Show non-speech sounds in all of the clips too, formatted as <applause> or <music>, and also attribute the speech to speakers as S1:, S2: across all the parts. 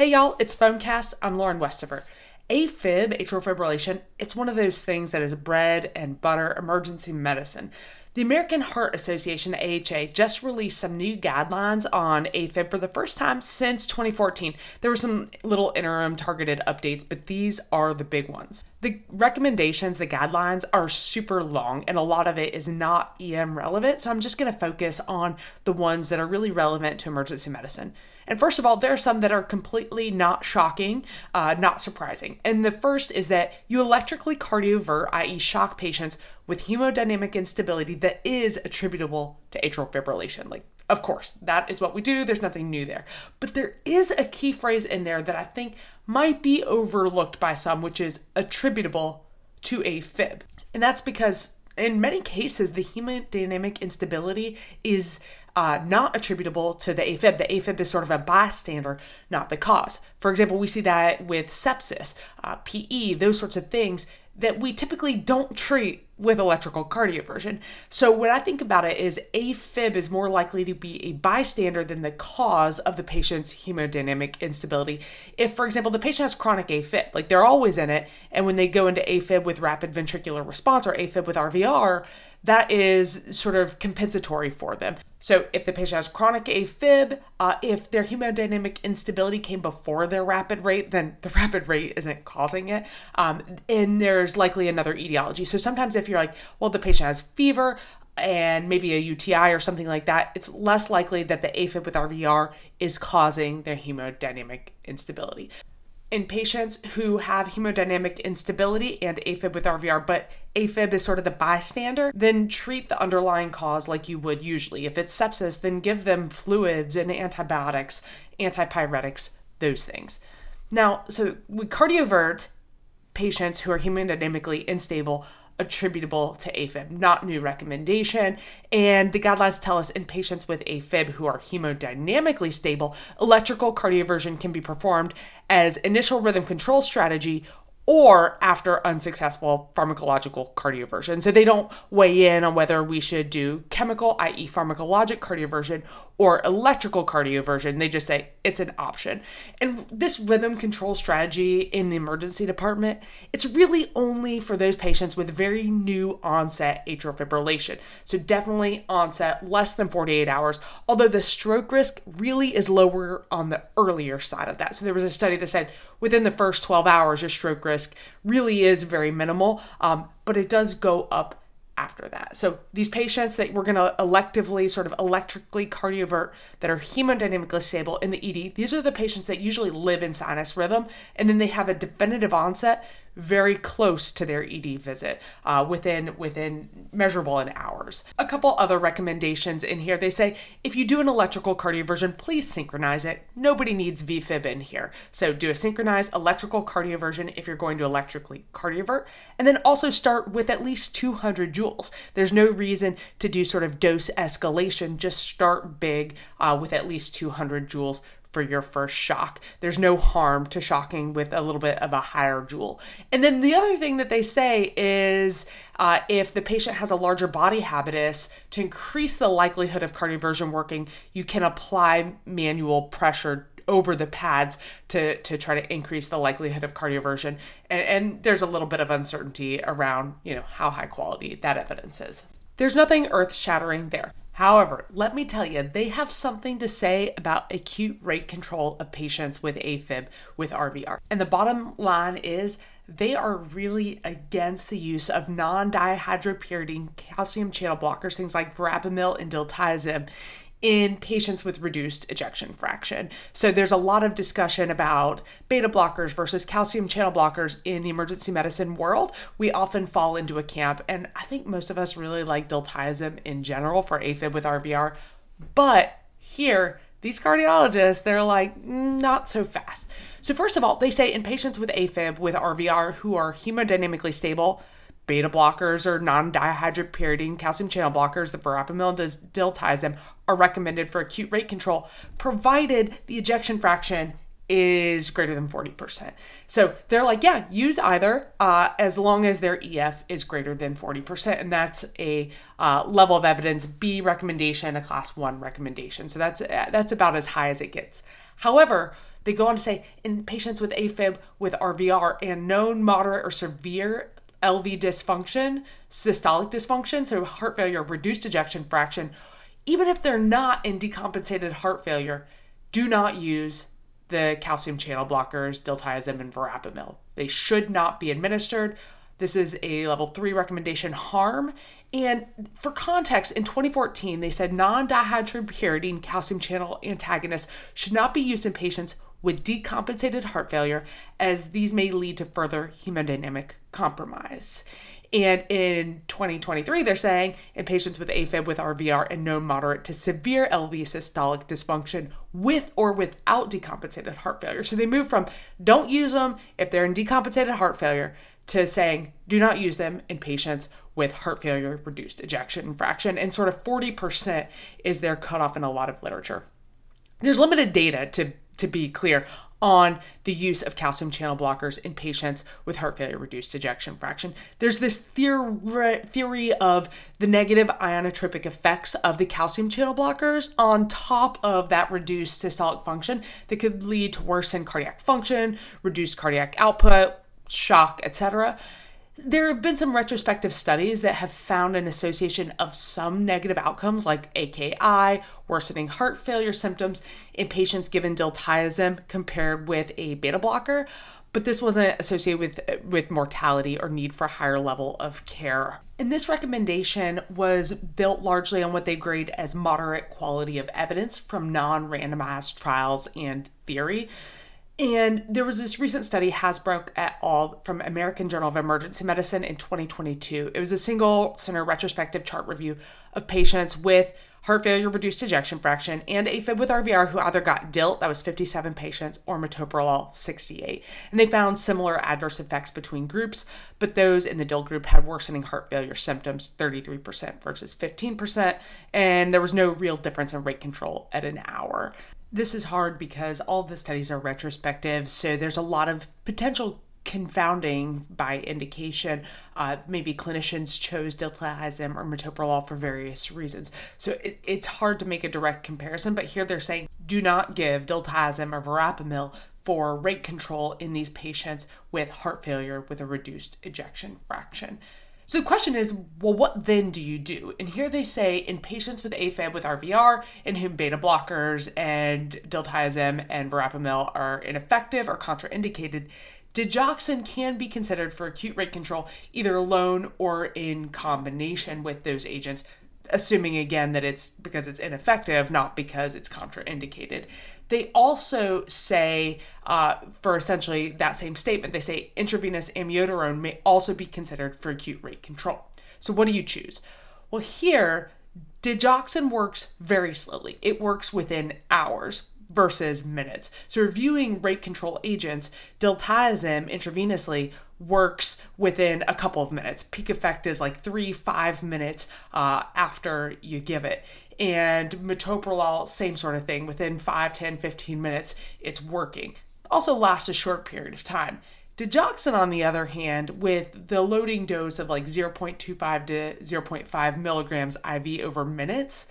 S1: Hey y'all, it's Foamcast. I'm Lauren Westafer. AFib, atrial fibrillation, it's one of those things that is bread and butter emergency medicine. The American Heart Association, AHA, just released some new guidelines on AFib for the first time since 2014. There were some little interim targeted updates, but these are the big ones. The recommendations, the guidelines are super long, and a lot of it is not EM relevant, so I'm just going to focus on the ones that are really relevant to emergency medicine. And first of all, there are some that are completely not shocking, uh, not surprising. And the first is that you electrically cardiovert, i.e., shock patients with hemodynamic instability that is attributable to atrial fibrillation. Like, of course, that is what we do. There's nothing new there. But there is a key phrase in there that I think might be overlooked by some, which is attributable to AFib. And that's because in many cases, the hemodynamic instability is uh, not attributable to the AFib. The AFib is sort of a bystander, not the cause. For example, we see that with sepsis, uh, PE, those sorts of things that we typically don't treat with electrical cardioversion. So what I think about it is AFib is more likely to be a bystander than the cause of the patient's hemodynamic instability. If for example the patient has chronic AFib, like they're always in it and when they go into AFib with rapid ventricular response or AFib with RVR, that is sort of compensatory for them. So, if the patient has chronic AFib, uh, if their hemodynamic instability came before their rapid rate, then the <laughs> rapid rate isn't causing it. Um, and there's likely another etiology. So, sometimes if you're like, well, the patient has fever, and maybe a UTI or something like that, it's less likely that the AFib with RVR is causing their hemodynamic instability in patients who have hemodynamic instability and AFib with RVR, but AFib is sort of the bystander, then treat the underlying cause like you would usually. If it's sepsis, then give them fluids and antibiotics, antipyretics, those things. Now, so we cardiovert patients who are hemodynamically unstable attributable to AFib, not new recommendation. And the guidelines tell us in patients with AFib who are hemodynamically stable, electrical cardioversion can be performed as initial rhythm control strategy or after unsuccessful pharmacological cardioversion. So they don't weigh in on whether we should do chemical, i.e., pharmacologic cardioversion, or electrical cardioversion. They just say it's an option. And this rhythm control strategy in the emergency department, it's really only for those patients with very new onset atrial fibrillation. So definitely onset less than 48 hours, although the stroke risk really is lower on the earlier side of that. So there was a study that said within the first 12 hours, your stroke risk really is very minimal, um, but it does go up after that. So these patients that we're going to electively sort of electrically cardiovert that are hemodynamically stable in the ED, these are the patients that usually live in sinus rhythm and then they have a definitive onset very close to their ED visit uh, within within measurable in hours. A couple other recommendations in here. They say if you do an electrical cardioversion, please synchronize it. Nobody needs VFib in here. So do a synchronized electrical cardioversion if you're going to electrically cardiovert, and then also start with at least 200 joules. There's no reason to do sort of dose escalation. Just start big uh, with at least 200 joules for your first shock. There's no harm to shocking with a little bit of a higher joule. And then the other thing that they say is uh, if the patient has a larger body habitus, to increase the likelihood of cardioversion working, you can apply manual pressure over the pads to, to try to increase the likelihood of cardioversion. And, and there's a little bit of uncertainty around, you know, how high quality that evidence is. There's nothing earth shattering there. However, let me tell you, they have something to say about acute rate control of patients with AFib with RVR. And the bottom line is they are really against the use of non dihydropyridine calcium channel blockers, things like verapamil and diltiazem, in patients with reduced ejection fraction. So there's a lot of discussion about beta blockers versus calcium channel blockers in the emergency medicine world. We often fall into a camp, and I think most of us really like diltiazem in general for AFib with RVR. But here, these cardiologists, they're like, mm, not so fast. So, first of all, they say in patients with AFib with RVR who are hemodynamically stable, beta blockers or non-dihydropyridine calcium channel blockers, the verapamil and diltiazem, are recommended for acute rate control, provided the ejection fraction is greater than 40%. So they're like, yeah, use either uh, as long as their EF is greater than 40%. And that's a uh, level of evidence B recommendation, a class one recommendation. So that's, that's about as high as it gets. However, They go on to say in patients with AFib with RVR and known moderate or severe LV dysfunction, systolic dysfunction, so heart failure, reduced ejection fraction, even if they're not in decompensated heart failure, do not use the calcium channel blockers, diltiazem and verapamil. They should not be administered. This is a level three recommendation harm. And for context, in 2014, they said non dihydropyridine calcium channel antagonists should not be used in patients with decompensated heart failure, as these may lead to further hemodynamic compromise. And in 2023, they're saying in patients with AFib with RVR and known moderate to severe LV systolic dysfunction with or without decompensated heart failure. So they move from don't use them if they're in decompensated heart failure to saying do not use them in patients with heart failure, reduced ejection fraction, and sort of 40% is their cutoff in a lot of literature. There's limited data to to be clear on the use of calcium channel blockers in patients with heart failure reduced ejection fraction. There's this theory, theory of the negative ionotropic effects of the calcium channel blockers on top of that reduced systolic function that could lead to worsened cardiac function, reduced cardiac output, shock, etc. There have been some retrospective studies that have found an association of some negative outcomes like AKI, worsening heart failure symptoms in patients given diltiazem compared with a beta blocker, but this wasn't associated with with mortality or need for a higher level of care. And this recommendation was built largely on what they grade as moderate quality of evidence from non-randomized trials and theory. And there was this recent study, Hasbrouck et al., from American Journal of Emergency Medicine in 2022. It was a single center retrospective chart review of patients with heart failure, reduced ejection fraction, and AFib with RVR who either got DILT, that was 57 patients, or metoprolol, 68. And they found similar adverse effects between groups, but those in the DILT group had worsening heart failure symptoms, 33% versus 15%, and there was no real difference in rate control at an hour. This is hard because all the studies are retrospective, so there's a lot of potential confounding by indication. Uh, maybe clinicians chose diltiazem or metoprolol for various reasons. So it, it's hard to make a direct comparison, but here they're saying do not give diltiazem or verapamil for rate control in these patients with heart failure with a reduced ejection fraction. So the question is, well, what then do you do? And here they say in patients with AFib with RVR, in whom beta blockers and diltiazem and verapamil are ineffective or contraindicated, digoxin can be considered for acute rate control either alone or in combination with those agents assuming again that it's because it's ineffective, not because it's contraindicated. They also say, uh, for essentially that same statement, they say intravenous amiodarone may also be considered for acute rate control. So, what do you choose? Well, here, digoxin works very slowly, it works within hours versus minutes. So, reviewing rate control agents, diltiazem intravenously works within a couple of minutes. Peak effect is like three, five minutes uh, after you give it. And metoprolol, same sort of thing. Within 5, 10, 15 minutes, it's working. Also lasts a short period of time. Digoxin, on the other hand, with the loading dose of like 0.25 to 0.5 milligrams IV over minutes,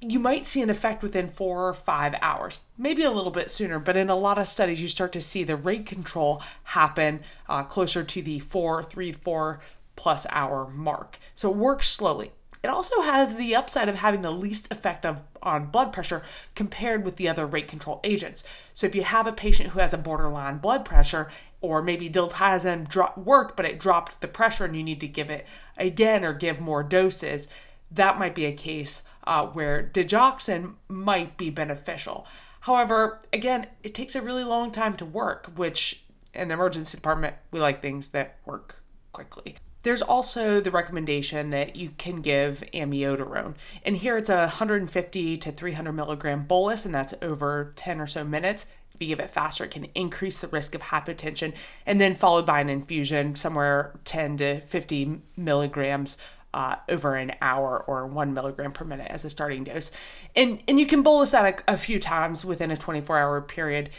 S1: you might see an effect within four or five hours, maybe a little bit sooner, but in a lot of studies, you start to see the rate control happen uh, closer to the four, three, four plus hour mark. So it works slowly. It also has the upside of having the least effect of, on blood pressure compared with the other rate control agents. So if you have a patient who has a borderline blood pressure, or maybe diltiazem dro- worked, but it dropped the pressure and you need to give it again or give more doses, that might be a case uh, where digoxin might be beneficial. However, again, it takes a really long time to work, which in the emergency department, we like things that work quickly. There's also the recommendation that you can give amiodarone. And here it's a 150 to 300 milligram bolus, and that's over 10 or so minutes. If you give it faster, it can increase the risk of hypotension, and then followed by an infusion somewhere 10 to 50 milligrams uh, over an hour or one milligram per minute as a starting dose. And, and you can bolus that a, a few times within a 24 hour period.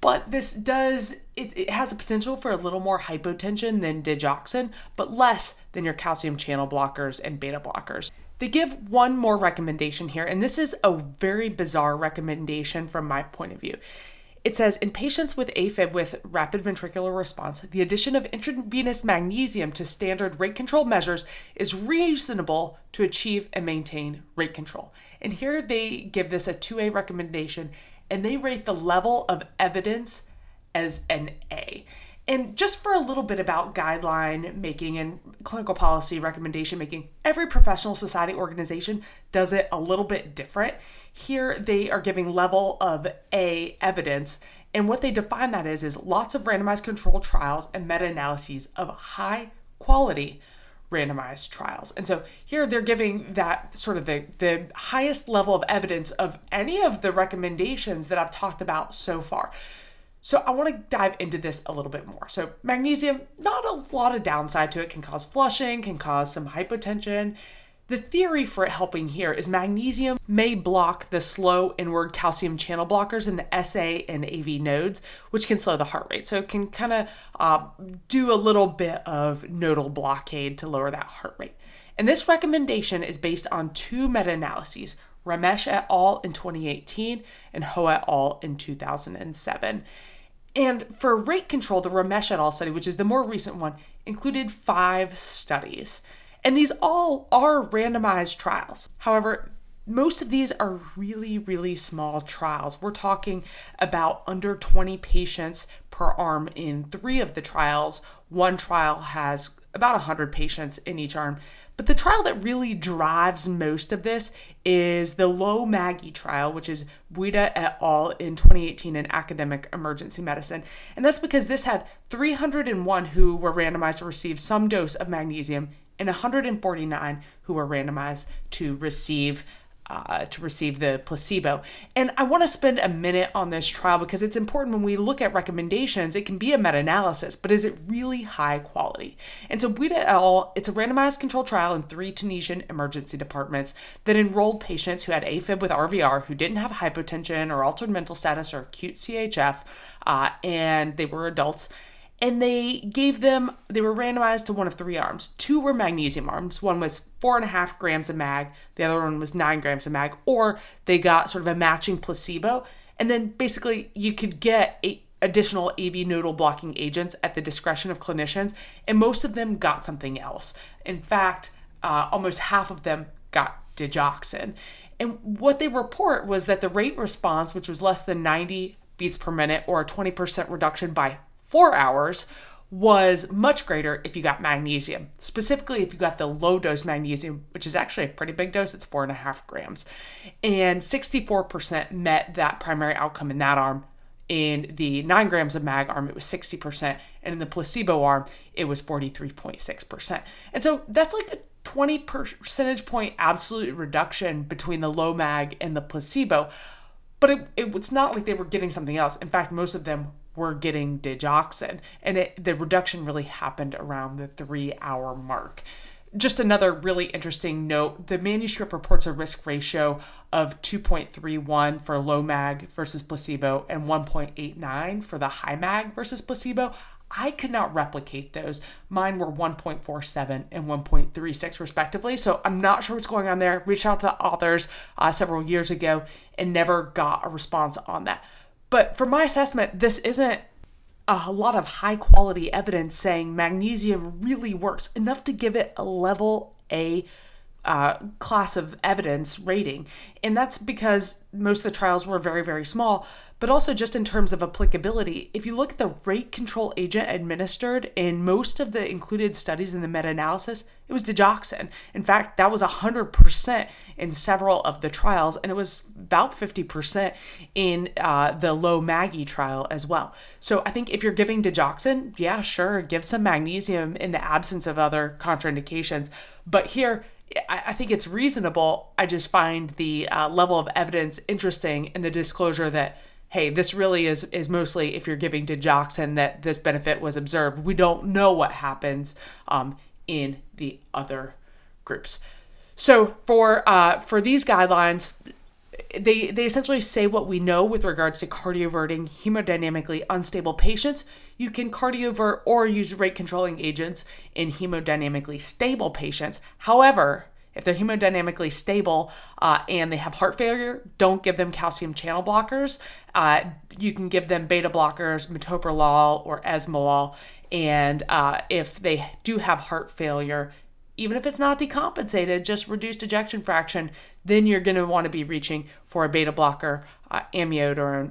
S1: But this does, it, it has a potential for a little more hypotension than digoxin, but less than your calcium channel blockers and beta blockers. They give one more recommendation here, and this is a very bizarre recommendation from my point of view. It says in patients with AFib with rapid ventricular response, the addition of intravenous magnesium to standard rate control measures is reasonable to achieve and maintain rate control. And here they give this a 2A recommendation and they rate the level of evidence as an A. And just for a little bit about guideline making and clinical policy recommendation making, every professional society organization does it a little bit different. Here they are giving level of A evidence, and what they define that is is lots of randomized controlled trials and meta-analyses of high quality randomized trials. And so here they're giving that sort of the, the highest level of evidence of any of the recommendations that I've talked about so far. So I want to dive into this a little bit more. So magnesium, not a lot of downside to it, can cause flushing, can cause some hypotension. The theory for it helping here is magnesium may block the slow inward calcium channel blockers in the SA and AV nodes, which can slow the heart rate. So it can kind of uh, do a little bit of nodal blockade to lower that heart rate. And this recommendation is based on two meta analyses Ramesh et al. in 2018 and Ho et al. in 2007. And for rate control, the Ramesh et al. study, which is the more recent one, included five studies. And these all are randomized trials. However, most of these are really, really small trials. We're talking about under 20 patients per arm in three of the trials. One trial has about 100 patients in each arm. But the trial that really drives most of this is the LOMAGHI trial, which is Bouida et al. in 2018 in Academic Emergency Medicine. And that's because this had 301 who were randomized to receive some dose of magnesium and 149 who were randomized to receive uh, to receive the placebo. And I want to spend a minute on this trial because it's important when we look at recommendations. It can be a meta analysis, but is it really high quality? And so, Bouida et al., it's a randomized controlled trial in three Tunisian emergency departments that enrolled patients who had AFib with RVR, who didn't have hypotension or altered mental status or acute CHF, uh, and they were adults and they gave them they were randomized to one of three arms. Two were magnesium arms. One was four and a half grams of mag. The other one was nine grams of mag. Or they got sort of a matching placebo. And then basically you could get additional av nodal blocking agents at the discretion of clinicians and most of them got something else. In fact uh, almost half of them got digoxin. And what they report was that the rate response which was less than 90 beats per minute or a 20% reduction by four hours was much greater if you got magnesium, specifically if you got the low dose magnesium, which is actually a pretty big dose, it's four and a half grams. And 64% met that primary outcome in that arm. In the nine grams of mag arm, it was 60%. And in the placebo arm, it was 43.6%. And so that's like a 20 percentage point absolute reduction between the low mag and the placebo. But it, it, it's not like they were getting something else. In fact, most of them were getting digoxin, and it, the reduction really happened around the three hour mark. Just another really interesting note the manuscript reports a risk ratio of 2.31 for low mag versus placebo and 1.89 for the high mag versus placebo. I could not replicate those. Mine were 1.47 and 1.36 respectively. So I'm not sure what's going on there. Reached out to the authors uh, several years ago and never got a response on that. But for my assessment, this isn't a lot of high quality evidence saying magnesium really works enough to give it a level A uh, class of evidence rating. And that's because most of the trials were very, very small, but also just in terms of applicability. If you look at the rate control agent administered in most of the included studies in the meta analysis, it was digoxin. In fact, that was 100% in several of the trials, and it was about 50% in uh, the LOMAGHI trial as well. So I think if you're giving digoxin, yeah, sure, give some magnesium in the absence of other contraindications. But here, I, think it's reasonable. I just find the uh, level of evidence interesting and the disclosure that hey, this really is is mostly if you're giving digoxin that this benefit was observed. We don't know what happens um, in the other groups. So for uh, for these guidelines, they they essentially say what we know with regards to cardioverting hemodynamically unstable patients. You can cardiovert or use rate controlling agents in hemodynamically stable patients. However, If they're hemodynamically stable uh, and they have heart failure, don't give them calcium channel blockers. Uh, you can give them beta blockers, metoprolol or esmolol. And uh, if they do have heart failure, even if it's not decompensated, just reduced ejection fraction, then you're going to want to be reaching for a beta blocker, uh,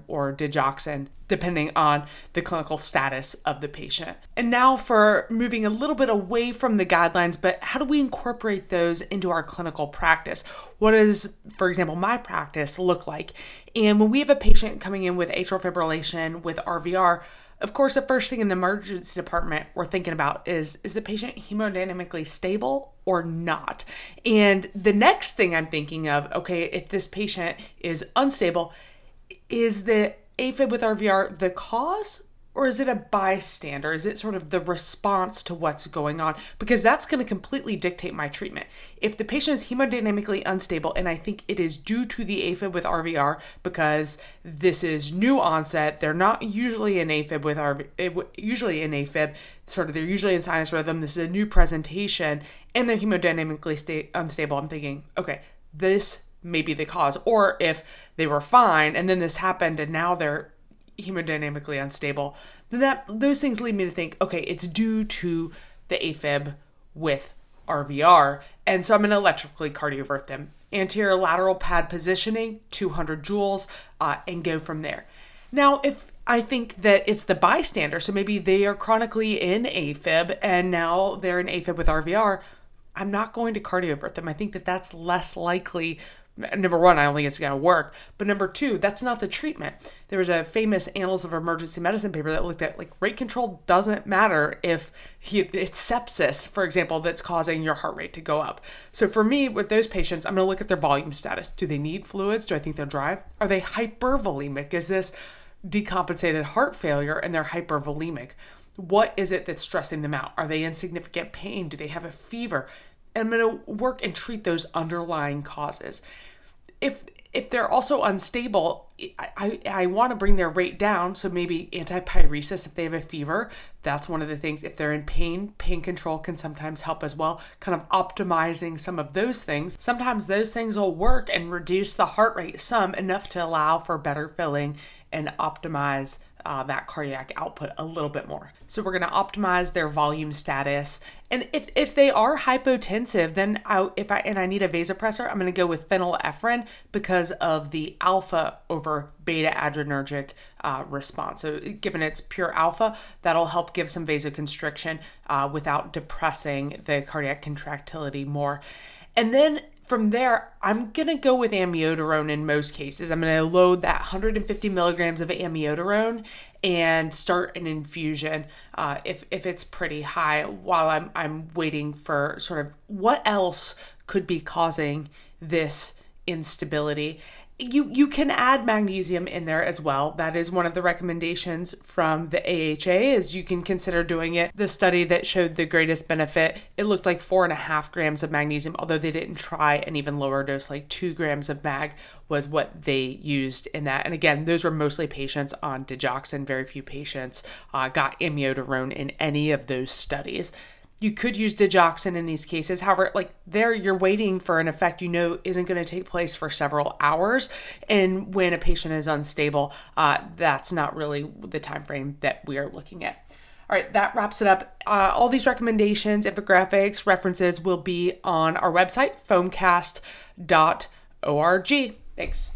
S1: or digoxin, depending on the clinical status of the patient. And now for moving a little bit away from the guidelines, but how do we incorporate those into our clinical practice? What does, for example, my practice look like? And when we have a patient coming in with atrial fibrillation with RVR, of course, the first thing in the emergency department we're thinking about is is the patient hemodynamically stable or not? And the next thing I'm thinking of, okay, if this patient is unstable, is the AFib with RVR the cause or is it a bystander? Is it sort of the response to what's going on? Because that's going to completely dictate my treatment. If the patient is hemodynamically unstable, and I think it is due to the AFib with RVR because this is new onset, they're not usually in AFib with RV, eh, usually in AFib, sort of they're usually in sinus rhythm. This is a new presentation, and they're hemodynamically sta- unstable. I'm thinking, okay, this may be the cause. Or if they were fine and then this happened and now they're hemodynamically unstable, then that those things lead me to think, okay, it's due to the AFib with RVR, and so I'm going to electrically cardiovert them. Anterior lateral pad positioning, 200 joules, uh, and go from there. Now, if I think that it's the bystander, so maybe they are chronically in AFib and now they're in AFib with RVR, I'm not going to cardiovert them. I think that that's less likely number one, I don't think it's going to work. But number two, that's not the treatment. There was a famous Annals of Emergency Medicine paper that looked at like rate control doesn't matter if he, it's sepsis, for example, that's causing your heart rate to go up. So for me, with those patients, I'm going to look at their volume status. Do they need fluids? Do I think they're dry? Are they hypervolemic? Is this decompensated heart failure and they're hypervolemic? What is it that's stressing them out? Are they in significant pain? Do they have a fever? And I'm going to work and treat those underlying causes if if they're also unstable, I, I, I want to bring their rate down. So maybe antipyresis if they have a fever. That's one of the things. If they're in pain, pain control can sometimes help as well. Kind of optimizing some of those things. Sometimes those things will work and reduce the heart rate some enough to allow for better filling and optimize uh, that cardiac output a little bit more. So we're going to optimize their volume status. And if, if they are hypotensive, then I, if I and I need a vasopressor, I'm going to go with phenylephrine because of the alpha over beta adrenergic uh, response. So given it's pure alpha, that'll help give some vasoconstriction uh, without depressing the cardiac contractility more. And then from there, I'm gonna go with amiodarone in most cases. I'm gonna load that 150 milligrams of amiodarone and start an infusion uh, if if it's pretty high while I'm I'm waiting for sort of what else could be causing this instability you you can add magnesium in there as well. That is one of the recommendations from the AHA is you can consider doing it. The study that showed the greatest benefit, it looked like four and a half grams of magnesium, although they didn't try an even lower dose, like two grams of mag was what they used in that. And again, those were mostly patients on digoxin. Very few patients uh, got amiodarone in any of those studies you could use digoxin in these cases. However, like there you're waiting for an effect you know isn't going to take place for several hours. And when a patient is unstable, uh, that's not really the time frame that we are looking at. All right, that wraps it up. Uh, all these recommendations, infographics, references will be on our website, foamcast.org. Thanks.